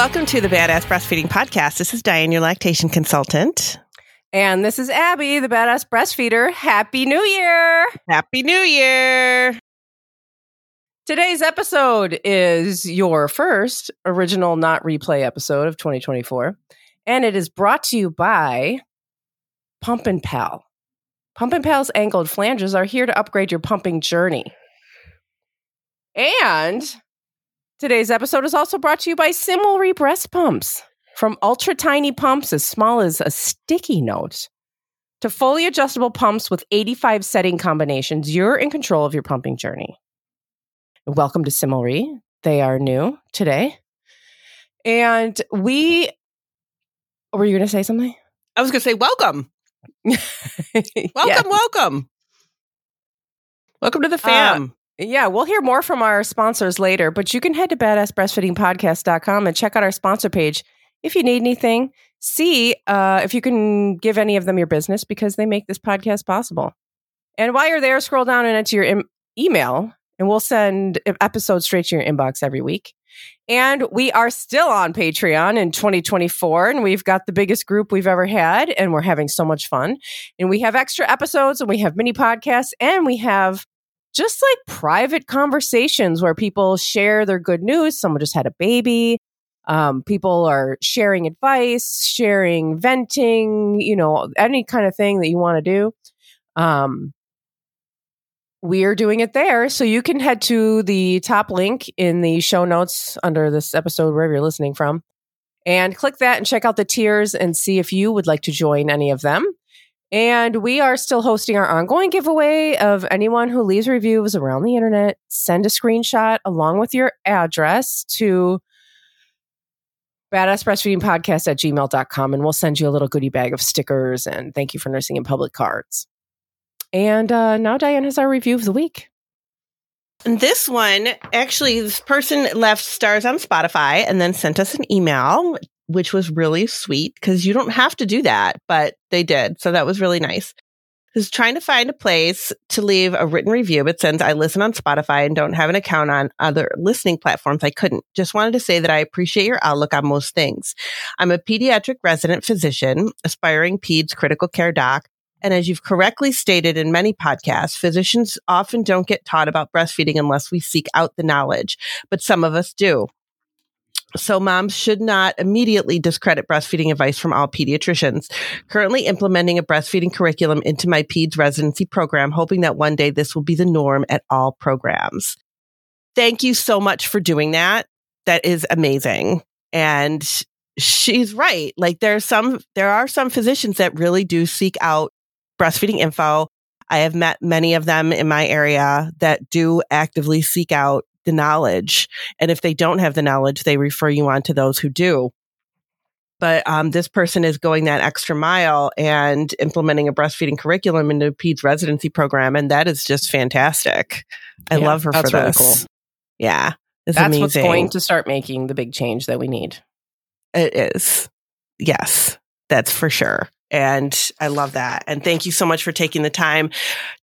Welcome to the Badass Breastfeeding Podcast. This is Diane, your lactation consultant. And this is Abby, the badass breastfeeder. Happy New Year! Happy New Year! Today's episode is your first original not replay episode of 2024. And it is brought to you by Pumpin' Pal. Pumpin' Pal's angled flanges are here to upgrade your pumping journey. And today's episode is also brought to you by Cimilre breast pumps. From ultra tiny pumps as small as a sticky note to fully adjustable pumps with 85 setting combinations, you're in control of your pumping journey. Welcome to Cimilre. They are new today. And we, were you going to say something? I was going to say, welcome. welcome, welcome. Welcome to the fam. Uh, yeah, we'll hear more from our sponsors later, but you can head to badassbreastfeedingpodcast.com and check out our sponsor page if you need anything, see uh, if you can give any of them your business because they make this podcast possible. And while you're there, scroll down and enter your Im- email, and we'll send episodes straight to your inbox every week. And we are still on Patreon in 2024, and we've got the biggest group we've ever had, and we're having so much fun. And we have extra episodes, and we have mini podcasts, and we have just like private conversations where people share their good news. Someone just had a baby. Um, people are sharing advice, sharing venting, you know, any kind of thing that you want to do. Um, we are doing it there. So you can head to the top link in the show notes under this episode, wherever you're listening from, and click that and check out the tiers and see if you would like to join any of them. And we are still hosting our ongoing giveaway of anyone who leaves reviews around the internet. Send a screenshot along with your address to badassbreastfeedingpodcast at gmail.com and we'll send you a little goodie bag of stickers and thank you for nursing in public cards. And uh, now Diane has our review of the week. And this one, actually, this person left stars on Spotify and then sent us an email, which was really sweet because you don't have to do that, but they did. So that was really nice I was trying to find a place to leave a written review, but since I listen on Spotify and don't have an account on other listening platforms, I couldn't. Just wanted to say that I appreciate your outlook on most things. I'm a pediatric resident physician, aspiring peds critical care doc. And as you've correctly stated in many podcasts, physicians often don't get taught about breastfeeding unless we seek out the knowledge, but some of us do. So moms should not immediately discredit breastfeeding advice from all pediatricians. Currently implementing a breastfeeding curriculum into my peds residency program, hoping that one day this will be the norm at all programs. Thank you so much for doing that. That is amazing. And she's right. Like there's some, there are some physicians that really do seek out breastfeeding info. I have met many of them in my area that do actively seek out the knowledge. And if they don't have the knowledge, they refer you on to those who do. But um, this person is going that extra mile and implementing a breastfeeding curriculum into PEDS residency program. And that is just fantastic. I yeah, love her for really this. Cool. Yeah. That's amazing. what's going to start making the big change that we need. It is. Yes, that's for sure. And I love that. And thank you so much for taking the time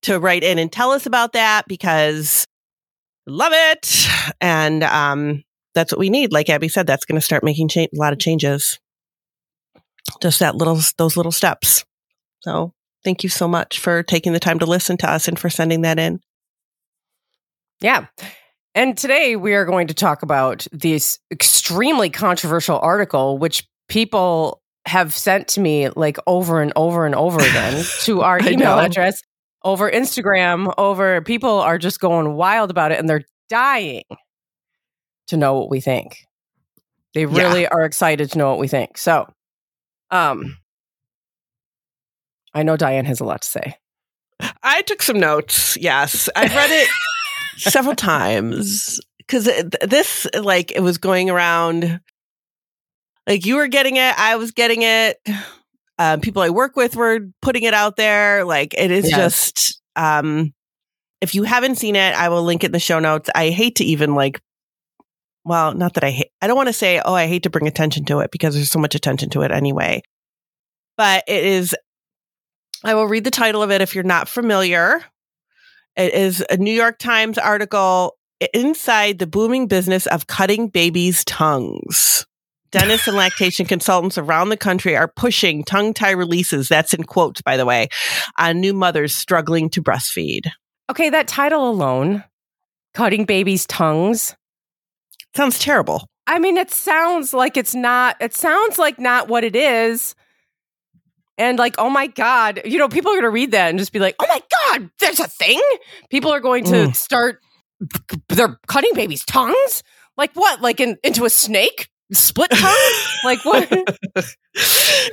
to write in and tell us about that because love it. And um, that's what we need. Like Abby said, that's going to start making cha- a lot of changes. Just that little, those little steps. So thank you so much for taking the time to listen to us and for sending that in. Yeah. And today we are going to talk about this extremely controversial article, which people have sent to me like over and over and over again to our email address over Instagram, over people are just going wild about it and they're dying to know what we think. They really yeah. are excited to know what we think. So, um, I know Diane has a lot to say. I took some notes. Yes, I've read it several times because this, like, it was going around. Like you were getting it, I was getting it um, people I work with were putting it out there. Like it is yes. just, um, if you haven't seen it, I will link it in the show notes. I hate to even like, well, not that I hate, I don't want to say, oh, I hate to bring attention to it because there's so much attention to it anyway. But it is, I will read the title of it if you're not familiar. It is a New York Times article inside the booming business of cutting babies' tongues. Dentists and lactation consultants around the country are pushing tongue tie releases, that's in quotes, by the way, on new mothers struggling to breastfeed. Okay, that title alone, cutting babies' tongues. Sounds terrible. I mean, it sounds like it's not, it sounds like not what it is. And like, oh my God, you know, people are going to read that and just be like, oh my God, there's a thing. People are going to Mm. start, they're cutting babies' tongues? Like what? Like in, into a snake? Split tongue? like what?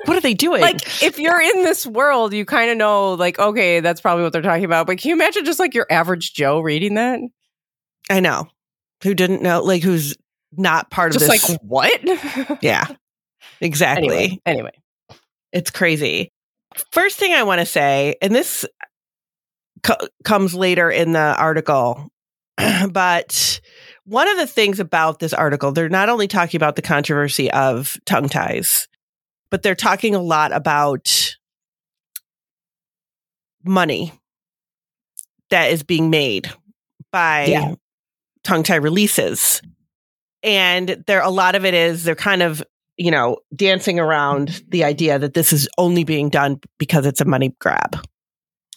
What are they doing? like if you're in this world, you kind of know, like, okay, that's probably what they're talking about. But can you imagine just like your average Joe reading that? I know. Who didn't know, like, who's not part of this. like, what? yeah, exactly. anyway, anyway. It's crazy. First thing I want to say, and this co- comes later in the article, but one of the things about this article, they're not only talking about the controversy of tongue ties, but they're talking a lot about money that is being made by Yeah. tongue tie releases. And there a lot of it is they're kind of, you know, dancing around the idea that this is only being done because it's a money grab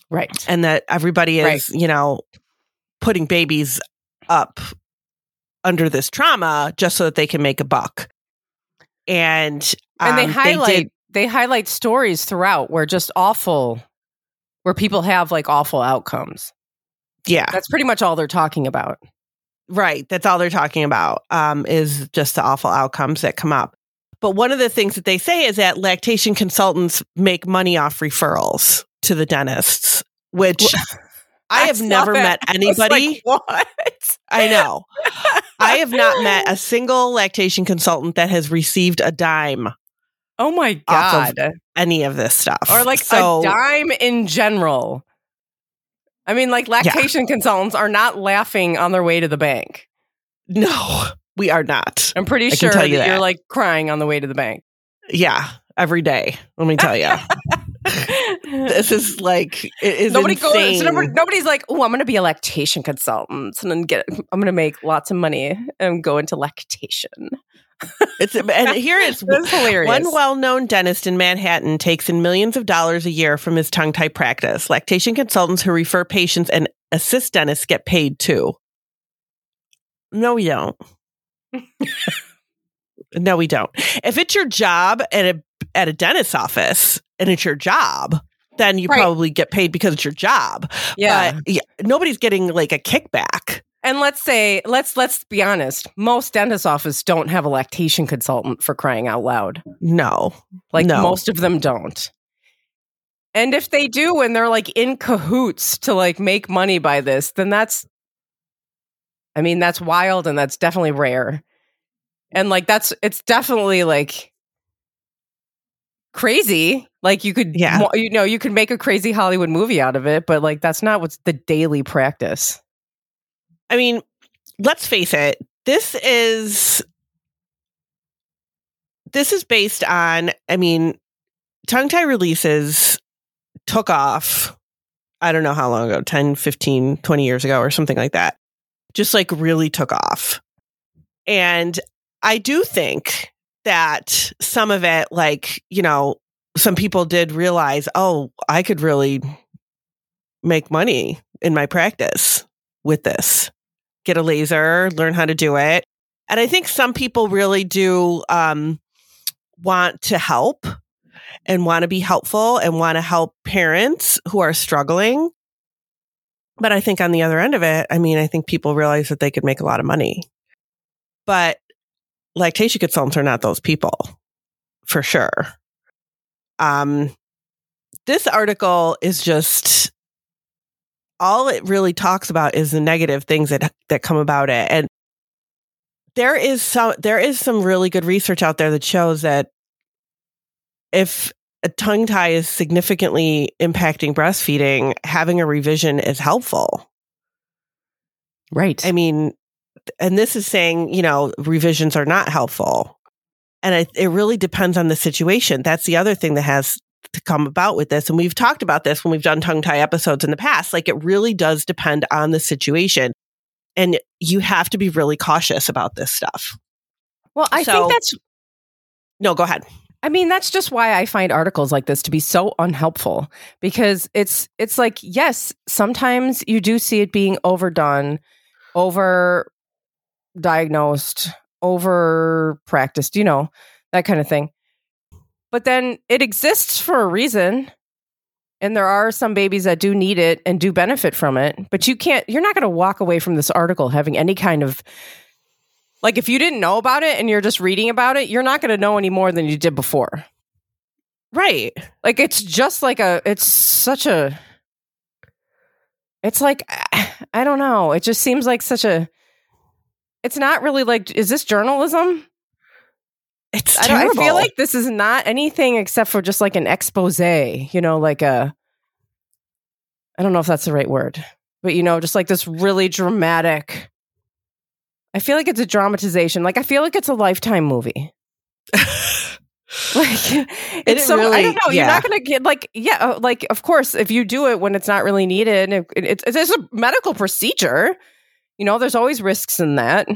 Right. and that everybody is, you know, putting babies up under this trauma just so that they can make a buck. And and they um, highlight did- they, highlight stories throughout where just awful where people have like awful outcomes. yeah, That's pretty much all they're talking about. right. That's all they're talking about um, is just the awful outcomes that come up. But one of the things that they say is that lactation consultants make money off referrals to the dentists, which I have never that. met I was like, anybody. what? I know. I have not met a single lactation consultant that has received a dime Oh my Off of god. any of this stuff. or like so, a dime in general. I mean, like lactation consultants are not laughing on their way to the bank. No, we are not. I'm pretty I sure tell that, that. you're like crying on the way to the bank. Yeah, every day. Let me tell you, this is like it is Nobody insane. goes. So nobody, nobody's like, "Oh, I'm going to be a lactation consultant and then get. I'm going to make lots of money and go into lactation." It's and here is That's hilarious. One well-known dentist in Manhattan takes in millions of dollars a year from his tongue tie practice. Lactation consultants who refer patients and assist dentists get paid too. No, we don't. no, we don't. If it's your job and a at a dentist's office and it's your job, then you Right. probably get paid because it's your job. yeah. But yeah, nobody's getting like a kickback. and let's say let's let's be honest. Most dentist offices don't have a lactation consultant for crying out loud. No. Like No. most of them don't. And if they do and they're like in cahoots to like make money by this, then that's I mean, that's wild and that's definitely rare. And like that's it's definitely like crazy. Like you could Yeah. you know, you could make a crazy Hollywood movie out of it, but like that's not what's the daily practice. I mean, let's face it. This is this is based on, I mean, tongue tie releases took off I don't know how long ago, 10, 15, 20 years ago or something like that. Just like really took off. And I do think that some of it like, you know, some people did realize, oh, I could really make money in my practice with this get a laser, learn how to do it. And I think some people really do um, want to help and want to be helpful and want to help parents who are struggling. But I think on the other end of it, I mean, I think people realize that they could make a lot of money. But lactation consultants are not those people for sure. Um, this article is just all it really talks about is the negative things that that come about it and there is some there is some really good research out there that shows that if a tongue tie is significantly impacting breastfeeding having a revision is helpful Right. i mean and this is saying you know revisions are not helpful. And it, it really depends on the situation. That's the other thing that has to come about with this. And we've talked about this when we've done tongue tie episodes in the past. Like it really does depend on the situation. And you have to be really cautious about this stuff. Well, I So- think that's No, go ahead. I mean, that's just why I find articles like this to be so unhelpful. Because it's it's like yes, sometimes you do see it being overdone, over diagnosed, over practiced, you know, that kind of thing. But then it exists for a reason. And there are some babies that do need it and do benefit from it, but you can't you're not going to walk away from this article having any kind of like if you didn't know about it and you're just reading about it, you're not going to know any more than you did before. Right. Like it's just like a it's such a it's like I don't know. It just seems like such a it's not really like is this journalism? It's I, don't, I feel like this is not anything except for just like an expose, you know, like a I don't know if that's the right word, but you know, just like this really dramatic I feel like it's a dramatization. Like I feel like it's a lifetime movie. Like it's so I don't know. You're not going to get like yeah, uh, like of course if you do it when it's not really needed, it, it's it's a medical procedure. You know, there's always risks in that,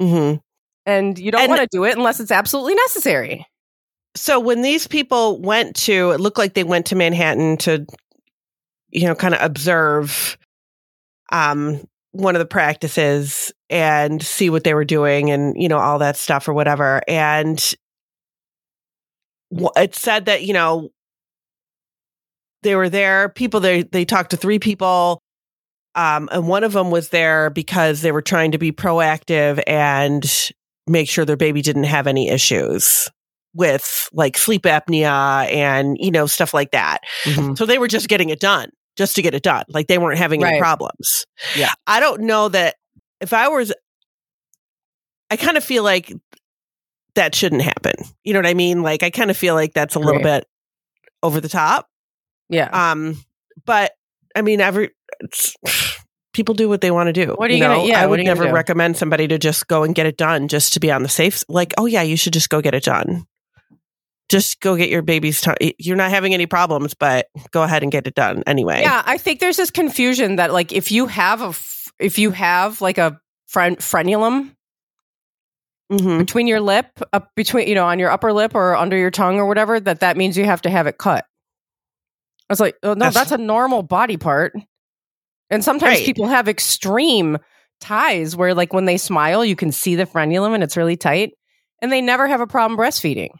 Mhm. and you don't want to do it unless it's absolutely necessary. So when these people went to, it looked like they went to Manhattan to, you know, kind of observe um, one of the practices and see what they were doing and, you know, all that stuff or whatever. And it said that, you know, they were there, people, they, they talked to three people. Um, and one of them was there because they were trying to be proactive and make sure their baby didn't have any issues with like sleep apnea and you know stuff like that. So they were just getting it done, just to get it done. Like they weren't having any problems. Yeah. I don't know that if I was I kind of feel like that shouldn't happen. You know what I mean? Like I kind of feel like that's a little Right. bit over the top. Yeah. Um but I mean every people do what they want to do. What are you gonna- yeah, I would you never recommend somebody to just go and get it done just to be on the safe like oh yeah, you should just go get it done. Just go get your baby's time. You're not having any problems, but go ahead and get it done anyway. Yeah, I think there's this confusion that like if you have a f- if you have like a fren- frenulum hmm between your lip up between you know on your upper lip or under your tongue or whatever that that means you have to have it cut. I was like, oh, no, That's- that's a normal body part. And sometimes Right. people have extreme ties where like when they smile you can see the frenulum and it's really tight and they never have a problem breastfeeding.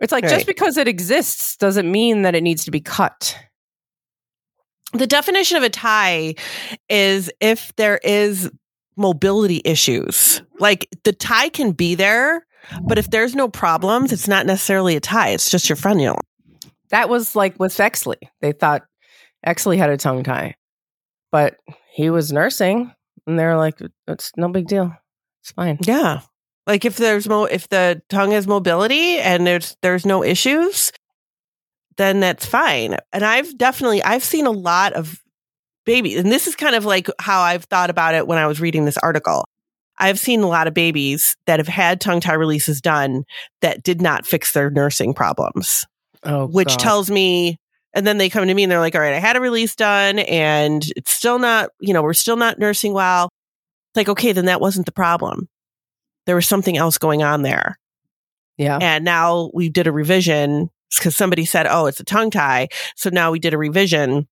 It's like Right. just because it exists doesn't mean that it needs to be cut. The definition of a tie is if there is mobility issues. Like the tie can be there, but if there's no problems, it's not necessarily a tie. It's just your frenulum. That was like with Exley. They thought Exley had a tongue tie, but he was nursing, and they're like, "It's no big deal. It's fine." Yeah. Like if there's mo if the tongue has mobility and there's there's no issues, then that's fine. And I've definitely I've seen a lot of babies, and this is kind of like how I've thought about it when I was reading this article. I've seen a lot of babies that have had tongue tie releases done that did not fix their nursing problems, Oh, which God. tells me and then they come to me and they're like, all right, I had a release done and it's still not, you know, we're still not nursing well. It's like, okay, then that wasn't the problem. There was something else going on there. yeah, And now we did a revision because somebody said, oh, it's a tongue tie. So now we did a revision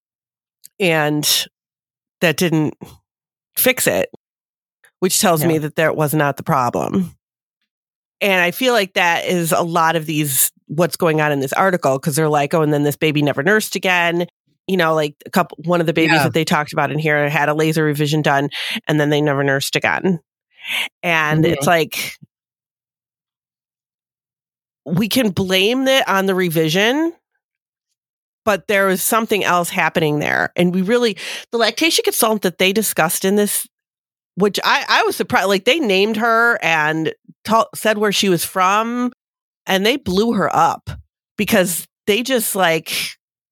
and that didn't fix it, which tells me that that was not the problem. And I feel like that is a lot of these, what's going on in this article, because they're like, oh, and then this baby never nursed again. You know, like a couple, one of the babies Yeah. that they talked about in here had a laser revision done and then they never nursed again. And Mhm. it's like, we can blame it on the revision, but there was something else happening there. And we really, the lactation consultant that they discussed in this, which I, I was surprised, like they named her and ta- said where she was from, and they blew her up because they just like,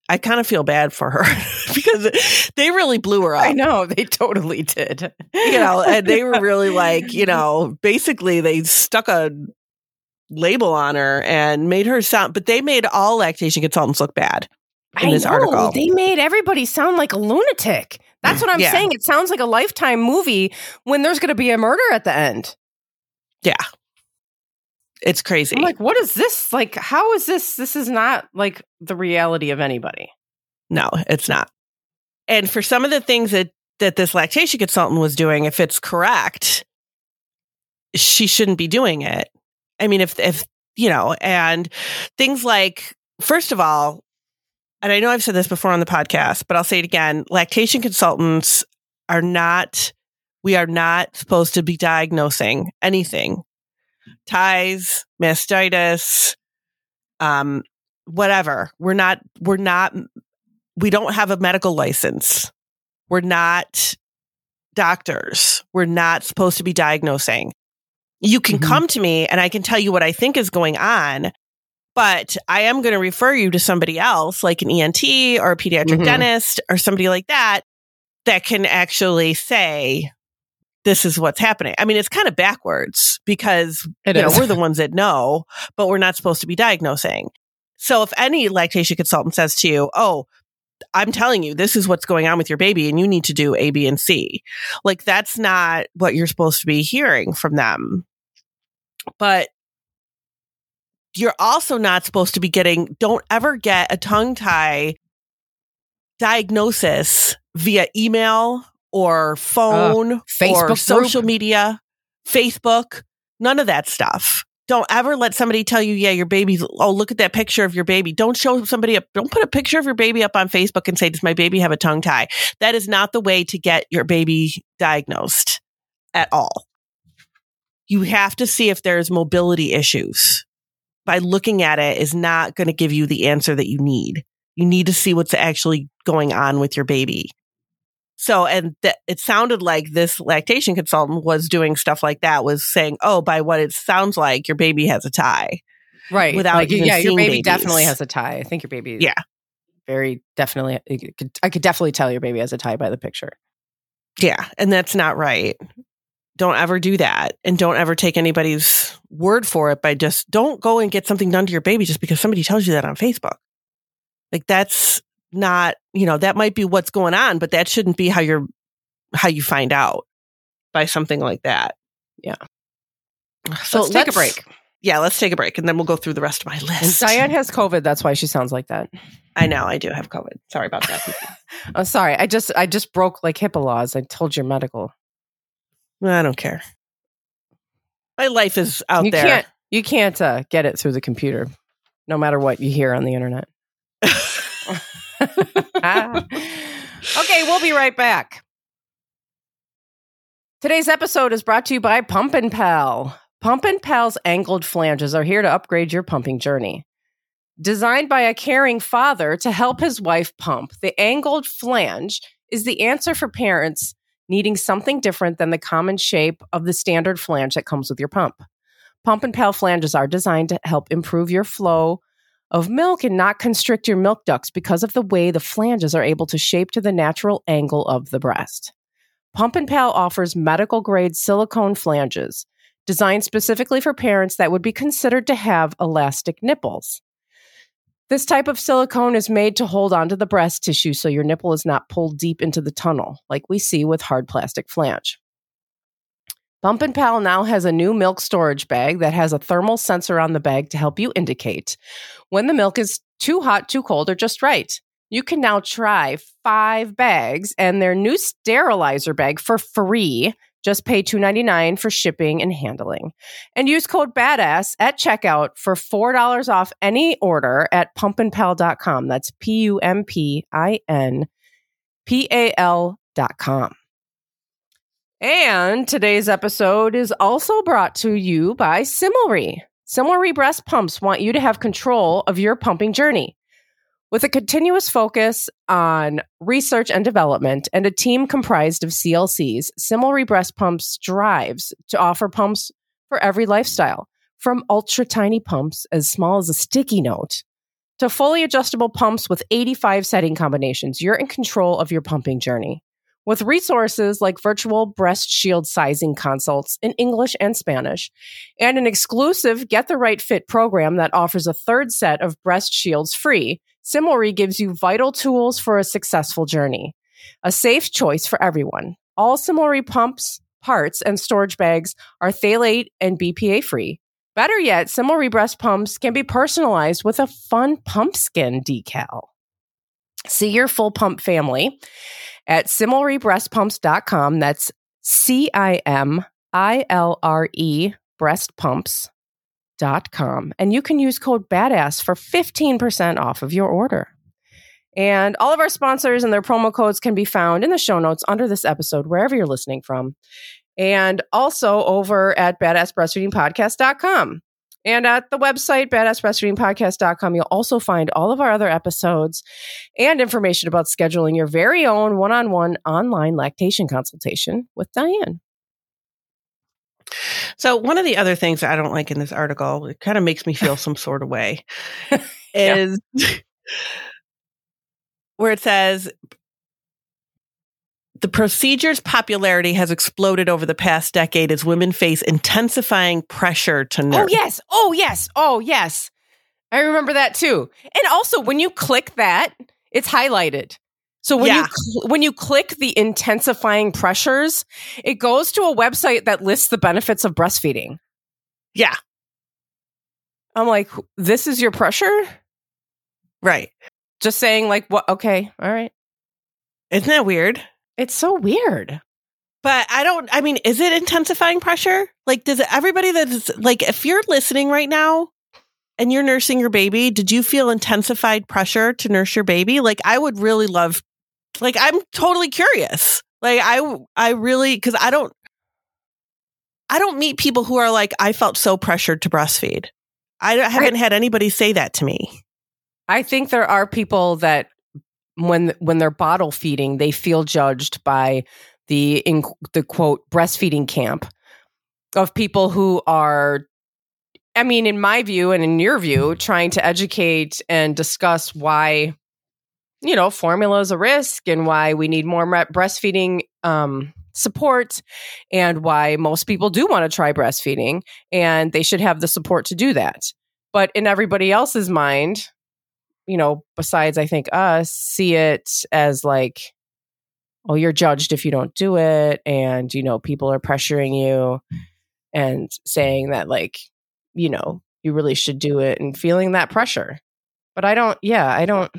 I kind of feel bad for her because they really blew her up I know they totally did. you know, and they were really like, you know, basically they stuck a label on her and made her sound, but they made all lactation consultants look bad in I this know, article. They made everybody sound like a lunatic. That's what I'm Yeah. saying. It sounds like a lifetime movie when there's going to be a murder at the end. Yeah. It's crazy. I'm like, what is this? Like, how is this? This is not like the reality of anybody. no, it's not. And for some of the things that that this lactation consultant was doing, if it's correct, she shouldn't be doing it. I mean, if if you know, and things like first of all, and I know I've said this before on the podcast, but I'll say it again: lactation consultants are not. We are not supposed to be diagnosing anything, ties, mastitis, um, whatever. We're not. We're not. We don't have a medical license. We're not doctors. We're not supposed to be diagnosing. You can Mhm. come to me and I can tell you what I think is going on, but I am going to refer you to somebody else, like an ENT or a pediatric Mhm. dentist or somebody like that, that can actually say, this is what's happening. I mean, it's kind of backwards because It you know, we're the ones that know, but we're not supposed to be diagnosing. So if any lactation consultant says to you, "Oh, I'm telling you, this is what's going on with your baby and you need to do A, B, and C." Like that's not what you're supposed to be hearing from them. But you're also not supposed to be getting don't ever get a tongue tie diagnosis via email or phone or Facebook group. social media, Facebook, none of that stuff. Don't ever let somebody tell you, yeah, your baby's, oh, look at that picture of your baby. Don't show somebody up. Don't put a picture of your baby up on Facebook and say, does my baby have a tongue tie? That is not the way to get your baby diagnosed at all. You have to see if there's mobility issues. By looking at it is not going to give you the answer that you need. You need to see what's actually going on with your baby. So, and th- it sounded like this lactation consultant was doing stuff like that, was saying, oh, by what it sounds like, your baby has a tie. right without like, yeah your baby babies. definitely has a tie i think your baby Yeah. very definitely could, i could definitely tell your baby has a tie by the picture Yeah. And that's not right. Don't ever do that. And don't ever take anybody's word for it by just don't go and get something done to your baby just because somebody tells you that on Facebook. Like that's not, you know, that might be what's going on, but that shouldn't be how you're, how you find out by something like that. Yeah. So let's take a break Yeah. Let's take a break and then we'll go through the rest of my and list. diane has covid that's why she sounds like that I know I do have COVID. Sorry about that. i'm sorry i just i just broke like hipaa laws i told your medical I don't care. My life is out you there. can't you can't uh, get it through the computer no matter what you hear on the internet okay, we'll be right back. Today's episode is brought to you by Pumpin' Pal. Pumpin' Pal's angled flanges are here to upgrade your pumping journey. Designed by a caring father to help his wife pump, the angled flange is the answer for parents needing something different than the common shape of the standard flange that comes with your pump. Pumpin' Pal flanges are designed to help improve your flow of milk and not constrict your milk ducts because of the way the flanges are able to shape to the natural angle of the breast. Pump and Pal offers medical grade silicone flanges designed specifically for parents that would be considered to have elastic nipples. This type of silicone is made to hold onto the breast tissue so your nipple is not pulled deep into the tunnel, like we see with hard plastic flange. Pumpin' Pal now has a new milk storage bag that has a thermal sensor on the bag to help you indicate when the milk is too hot, too cold, or just right. You can now try five bags and their new sterilizer bag for free. Just pay $2.99 for shipping and handling. And use code BADASS at checkout for $4 off any order at pumpinpal.com. That's P U M P I N P A L.com. And today's episode is also brought to you by Cimilre. Cimilre breast pumps want you to have control of your pumping journey. With a continuous focus on research and development and a team comprised of CLCs, Cimilre breast pumps strives to offer pumps for every lifestyle, from ultra tiny pumps as small as a sticky note to fully adjustable pumps with 85 setting combinations. You're in control of your pumping journey. With resources like virtual breast shield sizing consults in English and Spanish, and an exclusive Get the Right Fit program that offers a third set of breast shields free, Cimilre gives you vital tools for a successful journey. A safe choice for everyone. All Cimilre pumps, parts, and storage bags are phthalate and BPA free. Better yet, Cimilre breast pumps can be personalized with a fun pump skin decal. See your full pump family at cimilrebreastpumps.com. That's C I M I L R E breastpumps.com. And you can use code BADASS for 15% off of your order. And all of our sponsors and their promo codes can be found in the show notes under this episode, wherever you're listening from. And also over at badassbreastfeedingpodcast.com. And at the website, badassbreastfeedingpodcast.com, you'll also find all of our other episodes and information about scheduling your very own one on one online lactation consultation with Diane. So, one of the other things that I don't like in this article, it kind of makes me feel some sort of way, is where it says the procedure's popularity has exploded over the past decade as women face intensifying pressure to oh, nurse. Oh, yes. Oh, yes. Oh, yes. I remember that too. And also, when you click that, it's highlighted. So when Yeah. you cl- when you click the intensifying pressures, it goes to a website that lists the benefits of breastfeeding. Yeah, I'm like, this is your pressure? right. Just saying like what okay, all right. Isn't that weird? It's so weird. But I don't, I mean, is it intensifying pressure? Like, does everybody that's like, if you're listening right now and you're nursing your baby, did you feel intensified pressure to nurse your baby? Like, I would really love, like, I'm totally curious. Like, I, I really, cause I don't, I don't meet people who are like, I felt so pressured to breastfeed. I haven't had anybody say that to me. I think there are people that when when they're bottle feeding, they feel judged by the in the quote breastfeeding camp of people who are I mean in my view and in your view trying to educate and discuss why you know formula is a risk and why we need more breastfeeding um support and why most people do want to try breastfeeding and they should have the support to do that but in everybody else's mind you know, besides I think us, see it as like, oh, you're judged if you don't do it. And, you know, people are pressuring you and saying that, like, you know, you really should do it and feeling that pressure. But I don't, yeah, I don't,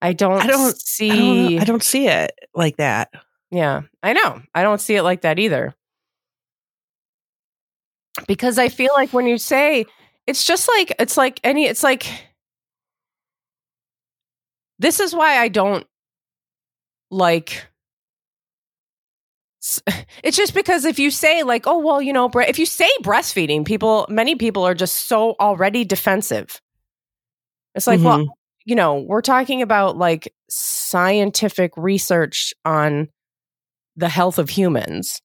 I don't, I don't- see, I don't, I don't see it like that. yeah, I know. I don't see it like that either. Because I feel like when you say it's just like it's like any it's like this is why I don't like it's just because if you say like oh well you know if you say breastfeeding people many people are just so already defensive it's like well Mhm. You know we're talking about like scientific research on the health of humans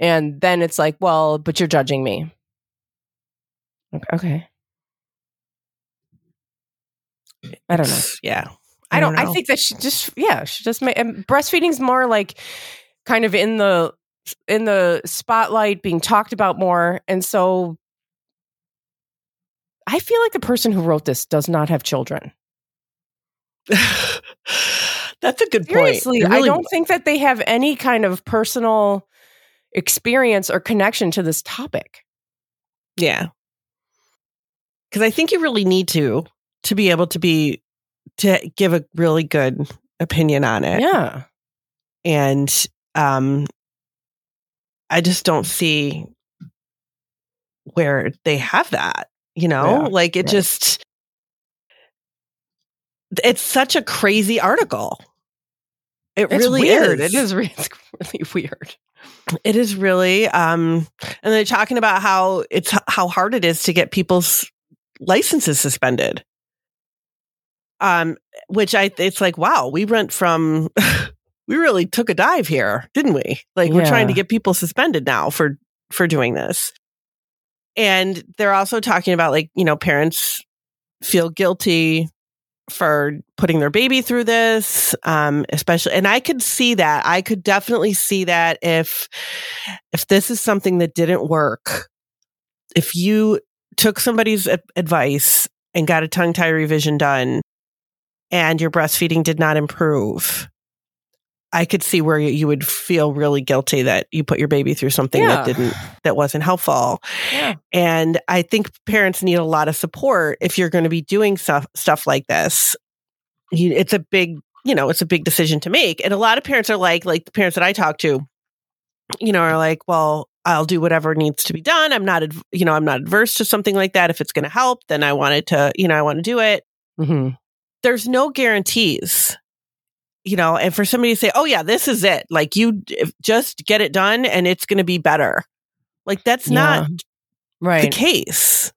and then it's like well but you're judging me Ok- okay i don't know Yeah. I don't. I know. think that she just yeah, she just ma- and breastfeeding's more like kind of in the in the spotlight, being talked about more, and so I feel like the person who wrote this does not have children. That's a good Seriously, point. It I don't think that they have any kind of personal experience or connection to this topic. Yeah. Because I think you really need to to be able to be to give a really good opinion on it. Yeah, And um I just don't see where they have that, you know? Yeah, like it right. just it's such a crazy article. It it's really weird. is. It is re- it's really weird. It is really um and they're talking about how it's how hard it is to get people's licenses suspended. Um which I it's like wow, we went from we really took a dive here, didn't we? Like we're trying to get people suspended now for for doing this. And they're also talking about like, you know, parents feel guilty for putting their baby through this um especially and i could see that. I could definitely see that if if this is something that didn't work. If you took somebody's advice and got a tongue tie revision done and your breastfeeding did not improve I could see where you would feel really guilty that you put your baby through something Yeah. that didn't that wasn't helpful. Yeah. And I think parents need a lot of support if you're going to be doing stuff stuff like this. You, it's a big, you know, it's a big decision to make. And a lot of parents are like, like the parents that I talk to, you know, are like, well, I'll do whatever needs to be done. I'm not, you know, I'm not adverse to something like that. If it's going to help, then I wanted to, you know, I want to do it. hmm There's no guarantees, you know, and for somebody to say, oh, yeah, this is it, like you just get it done and it's going to be better. Like that's not right the case.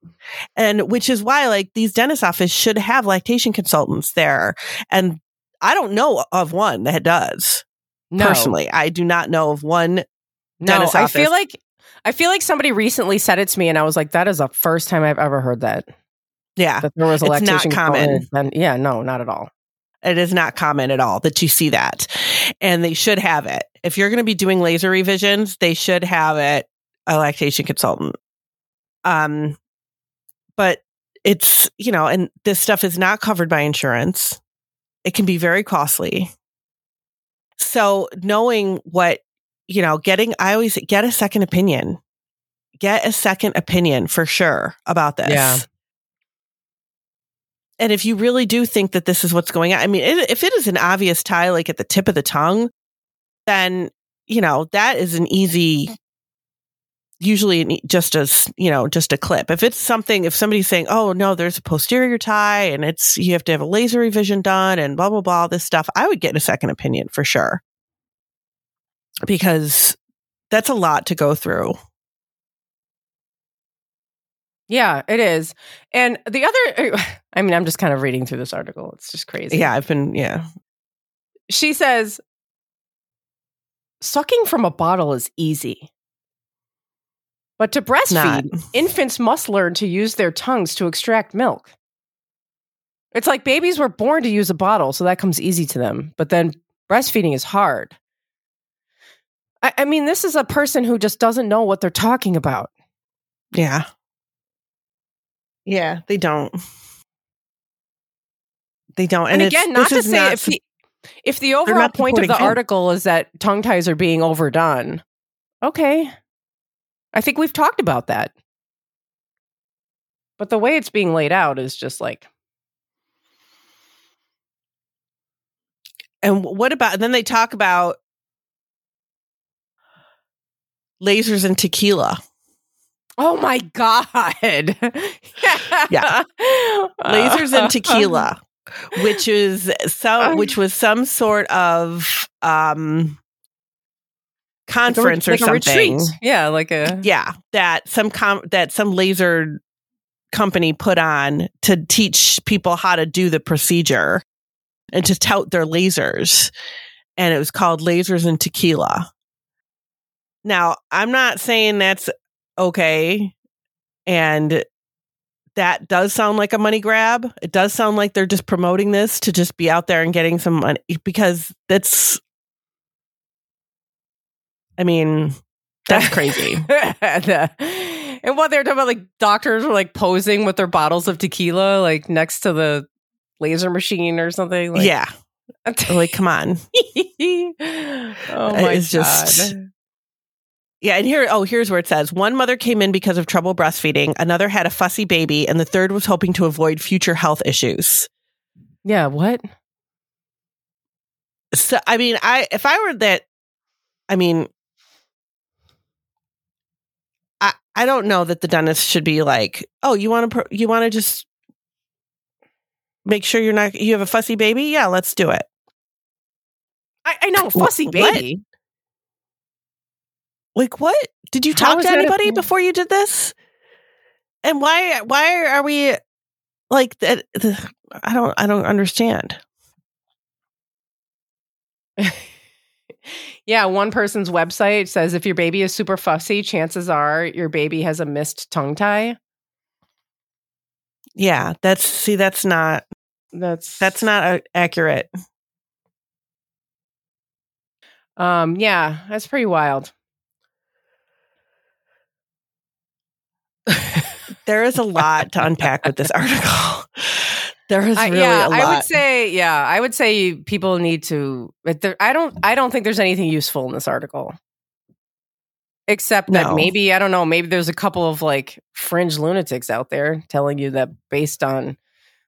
And which is why like these dentist office should have lactation consultants there. And I don't know of one that does. No. Personally, I do not know of one. No, dentist I feel like I feel like somebody recently said it to me, and I was like, "That is the first time I've ever heard that Yeah, that there was a It's not lactation common. And yeah, no, not at all. It is not common at all that you see that. And they should have it. If you're going to be doing laser revisions, they should have it a lactation consultant. Um but it's, you know, and this stuff is not covered by insurance. It can be very costly. So knowing what, you know, getting I always get a second opinion. Get a second opinion for sure about this. Yeah. And if you really do think that this is what's going on, I mean, if it is an obvious tie, like at the tip of the tongue, then, you know, that is an easy, usually just as, you know, just a clip. If it's something, if somebody's saying, oh, no, there's a posterior tie and it's, you have to have a laser revision done and blah, blah, blah, all this stuff, I would get a second opinion for sure. Because that's a lot to go through. Yeah, it is. And the other, uh, I mean, I'm just kind of reading through this article. It's just crazy. Yeah, I've been, yeah. She says, sucking from a bottle is easy. But to breastfeed, infants must learn to use their tongues to extract milk. It's like babies were born to use a bottle, so that comes easy to them. But then breastfeeding is hard. I, I mean, this is a person who just doesn't know what they're talking about. Yeah. Yeah, they don't. They don't. And, And, again, not to say not if the, if the overall point of the kids. article is that tongue ties are being overdone, okay. I think we've talked about that. But the way it's being laid out is just like, And what about? And then they talk about lasers and tequila. Oh my God. Yeah. Lasers and tequila, which is some, which was some sort of um conference like a, or like a something. retreat. Yeah, like a yeah that some com- that some laser company put on to teach people how to do the procedure and to tout their lasers and it was called lasers and tequila now i'm not saying that's okay and that does sound like a money grab it does sound like they're just promoting this to just be out there and getting some money because that's i mean that's crazy and, what they're talking about, like doctors were like posing with their bottles of tequila, like next to the laser machine or something. Like, yeah like come on oh my It's just- god. Yeah, and here, oh, here's where it says one mother came in because of trouble breastfeeding, another had a fussy baby, and the third was hoping to avoid future health issues. Yeah, what? So, I mean, I if I were that, I mean, I I don't know that the dentist should be like, oh, you want to you want to just make sure you're not you have a fussy baby, yeah, let's do it. I, I know, fussy baby. Like, what did you talk to that a anybody before you did this? And why why are we like that? I don't I don't understand. Yeah, one person's website says if your baby is super fussy, chances are your baby has a missed tongue tie. Yeah, that's see, that's not That's that's not uh, accurate. um yeah, that's pretty wild. There is a lot to unpack with this article. There is really yeah, a lot. I would say, yeah, I would say people need to. There, I don't, I don't think there's anything useful in this article, except that No. maybe I don't know. Maybe there's a couple of like fringe lunatics out there telling you that based on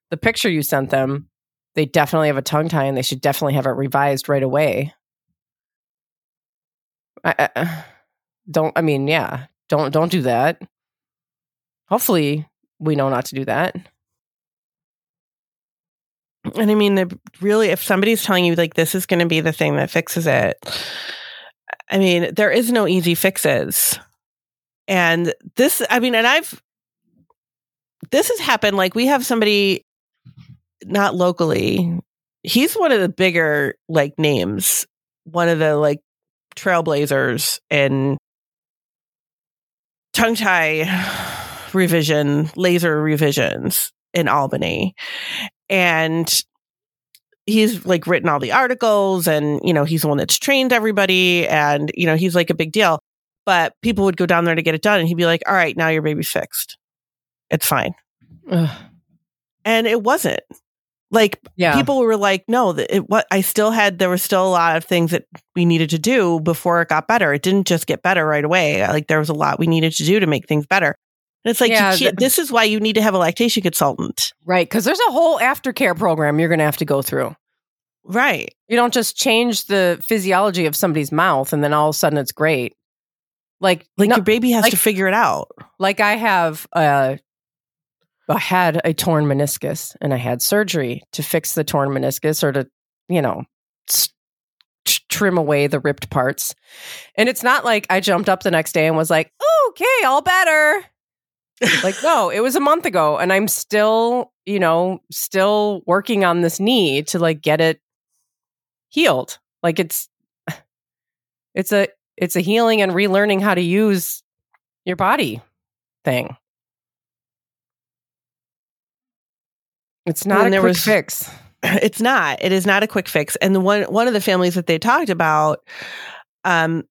the picture you sent them, they definitely have a tongue tie and they should definitely have it revised right away. I, I uh, don't. I mean, yeah, don't don't do that. Hopefully, we know not to do that. And I mean, really, if somebody's telling you like this is going to be the thing that fixes it, I mean, there is no easy fixes. And this, I mean, and I've, this has happened. Like we have somebody, not locally, he's one of the bigger like names, one of the like trailblazers in tongue tie revision, laser revisions in Albany. And he's like written all the articles and you know he's the one that's trained everybody and you know he's like a big deal. But people would go down there to get it done and he'd be like all right now your baby's fixed. It's fine. Ugh. and it wasn't. Like Yeah. people were like no that it what i still had there was still a lot of things that we needed to do before it got better. It didn't just get better right away. Like there was a lot we needed to do to make things better and it's like Yeah, you can't, the- this is why you need to have a lactation consultant Right. Because there's a whole aftercare program you're going to have to go through. right You don't just change the physiology of somebody's mouth and then all of a sudden it's great. Like, like no- your baby has like- to figure it out like I have, uh, I had a torn meniscus and I had surgery to fix the torn meniscus or to, you know, s- t- trim away the ripped parts. And it's not like I jumped up the next day and was like, okay, all better. Like no it was a month ago and i'm still you know still working on this knee to like get it healed. Like it's it's a it's a healing and relearning how to use your body thing. It's not When a quick was- fix. it's not. It is not a quick fix. And the one one of the families that they talked about um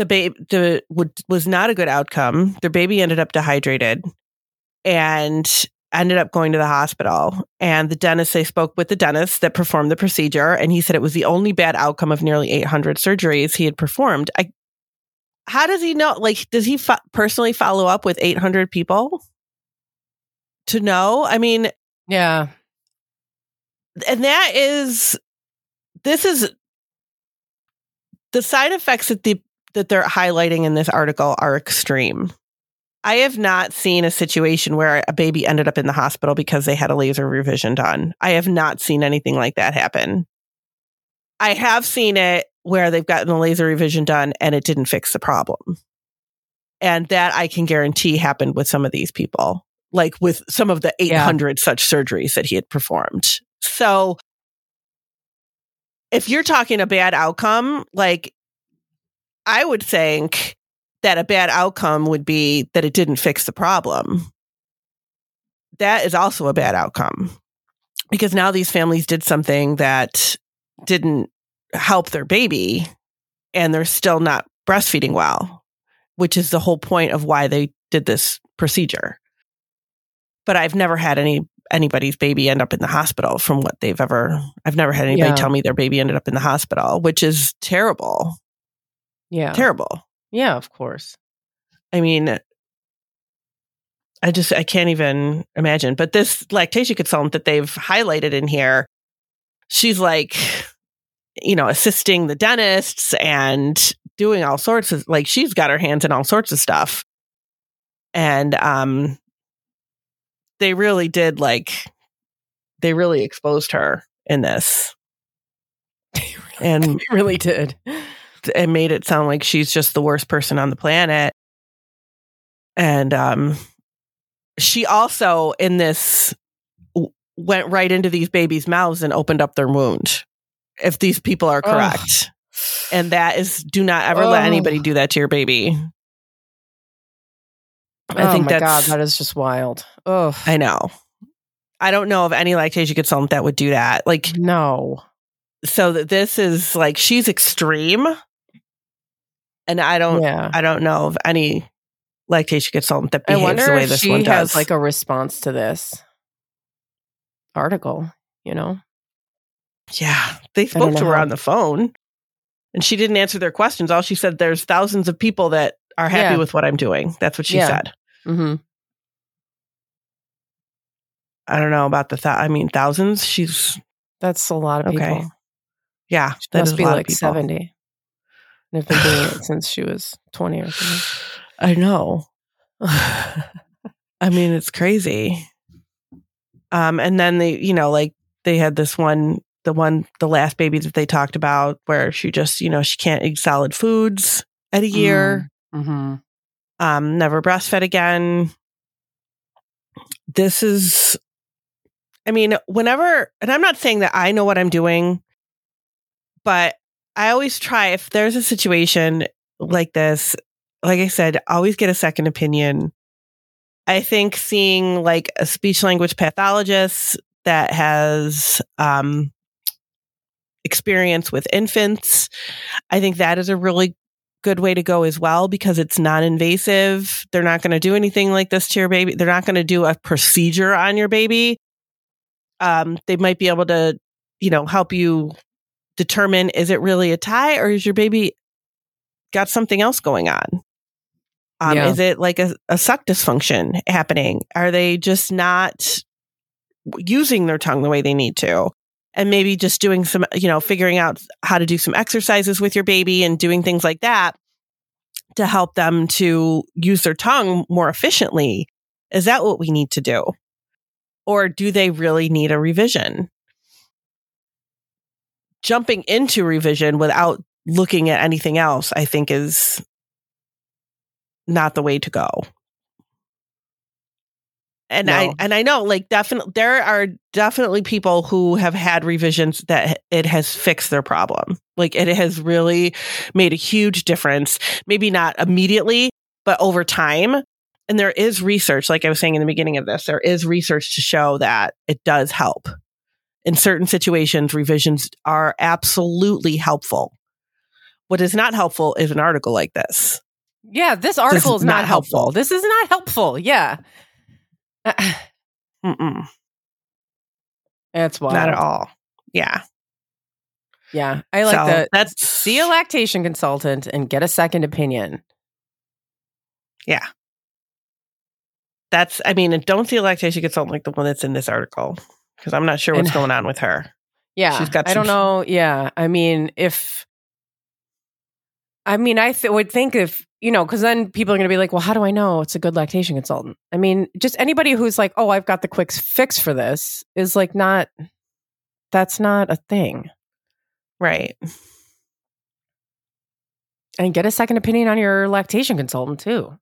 the baby the would, was not a good outcome. Their baby ended up dehydrated and ended up going to the hospital. And the dentist they spoke with the dentist that performed the procedure and he said it was the only bad outcome of nearly 800 surgeries he had performed. I how does he know like does he fo- personally follow up with 800 people to know? I mean yeah. and that is this is the side effects that the that they're highlighting in this article are extreme. I have not seen a situation where a baby ended up in the hospital because they had a laser revision done. I have not seen anything like that happen. I have seen it where they've gotten the laser revision done and it didn't fix the problem. And that I can guarantee happened with some of these people, like with some of the Yeah. 800 such surgeries that he had performed. So if you're talking a bad outcome, like I would think that a bad outcome would be that it didn't fix the problem. That is also a bad outcome because now these families did something that didn't help their baby and they're still not breastfeeding well, which is the whole point of why they did this procedure. But I've never had any anybody's baby end up in the hospital from what they've ever I've never had anybody Yeah. tell me their baby ended up in the hospital, which is terrible. Yeah Terrible. yeah of course I mean, I just I can't even imagine. But this lactation consultant that they've highlighted in here, she's like, you know, assisting the dentists and doing all sorts of like she's got her hands in all sorts of stuff. And um they really did like they really exposed her in this and it really did and made it sound like she's just the worst person on the planet. And um, she also, in this, w- went right into these babies' mouths and opened up their wound. If these people are Ugh. correct, and that is, do not ever let Oh. anybody do that to your baby. I oh think my god that is just wild oh I know. I don't know of any lactation consultant that would do that. Like, no so that this is like she's extreme, and I don't. yeah I don't know of any lactation consultant that behaves the way this she one has does. like a response to this. article, you know? Yeah. They spoke to her how- on the phone and she didn't answer their questions. All she said, there's thousands of people that are happy Yeah. with what I'm doing. That's what she Yeah. said. hmm I don't know about the, thou- I mean, thousands. She's, That's a lot of Okay. people. yeah, She that must be a lot like of people. 70. And have been doing it since she was 20 or something. I know. I mean, it's crazy. Um, and then they, you know, like they had this one, the one, the last baby that they talked about, where she just, you know, she can't eat solid foods at a year, Mm-hmm. um, never breastfed again. This is, I mean, whenever, and I'm not saying that I know what I'm doing, but I always try if there's a situation like this, like I said, always get a second opinion. I think seeing like a speech language pathologist that has um, experience with infants, I think that is a really good way to go as well because it's non invasive. They're not going to do anything like this to your baby. They're not going to do a procedure on your baby. Um, they might be able to, you know, help you determine is it really a tie or is your baby got something else going on? Um, Yeah. Is it like a, a suck dysfunction happening? Are they just not using their tongue the way they need to? And maybe just doing some, you know, figuring out how to do some exercises with your baby and doing things like that to help them to use their tongue more efficiently. Is that what we need to do? Or do they really need a revision? Jumping into revision without looking at anything else, I think is not the way to go. And I and I know like definitely there are definitely people who have had revisions that it has fixed their problem. Like it has really made a huge difference. Maybe not immediately, but over time. And there is research, like I was saying in the beginning of this, there is research to show that it does help. In certain situations, revisions are absolutely helpful. What is not helpful is an article like this. Yeah, this article is is not, not helpful. helpful. This is not helpful. Yeah. Mm-mm, That's wild. not at all. Yeah. Yeah. I like So that. That's See a lactation consultant and get a second opinion. Yeah. That's I mean, don't see a lactation consultant like the one that's in this article because I'm not sure what's And- going on with her. Yeah. She's got I don't know. Yeah. I mean, if, I mean, I th- would think if, you know, because then people are going to be like, well, how do I know it's a good lactation consultant? I mean, just anybody who's like, oh, I've got the quick fix for this is like not, that's not a thing. Right. And get a second opinion on your lactation consultant too.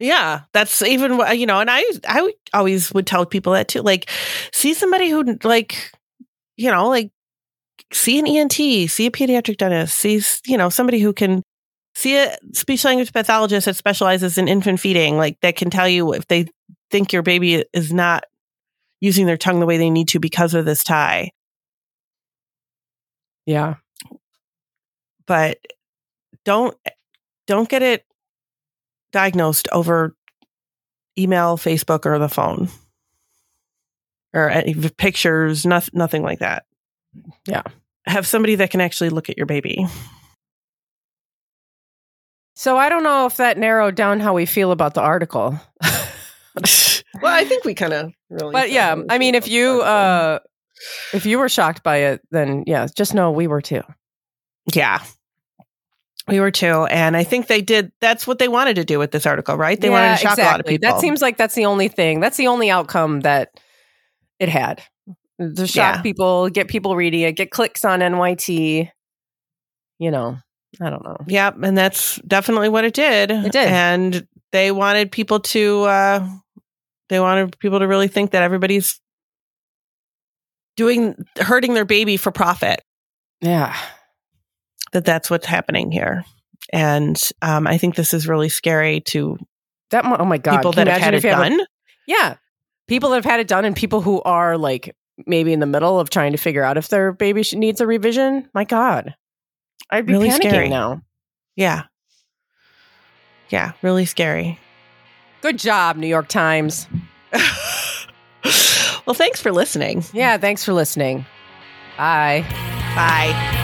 Yeah, that's even what you know, and I I always would tell people that too. Like, see somebody who like, you know, like see an ENT, see a pediatric dentist, see you know somebody who can see a speech language pathologist that specializes in infant feeding, like that can tell you if they think your baby is not using their tongue the way they need to because of this tie. Yeah. But don't don't get it diagnosed over email, Facebook, or the phone, or any pictures. Nothing, nothing like that. Yeah. have somebody that can actually look at your baby. So I don't know if that narrowed down how we feel about the article. well, I think we kind of really. but yeah, I mean, if you uh if you were shocked by it, then yeah, just know we were too. yeah. We were too, and I think they did. That's what they wanted to do with this article, right? They wanted to shock a lot of people. That seems like that's the only thing. That's the only outcome that it had. To shock Yeah. people, get people reading it, get clicks on NYT. You know, I don't know. Yep, and that's definitely what it did. It did. and they wanted people to. uh They wanted people to really think that everybody's doing hurting their baby for profit. Yeah. That that's what's happening here, and um, I think this is really scary to That oh my god. people that have had it have a- done. Yeah. People that have had it done and people who are like maybe in the middle of trying to figure out if their baby needs a revision. My God. I'd be Really panicking scary. now. yeah, yeah, really scary. Good job, New York Times. Well, thanks for listening. Yeah, thanks for listening. Bye. Bye.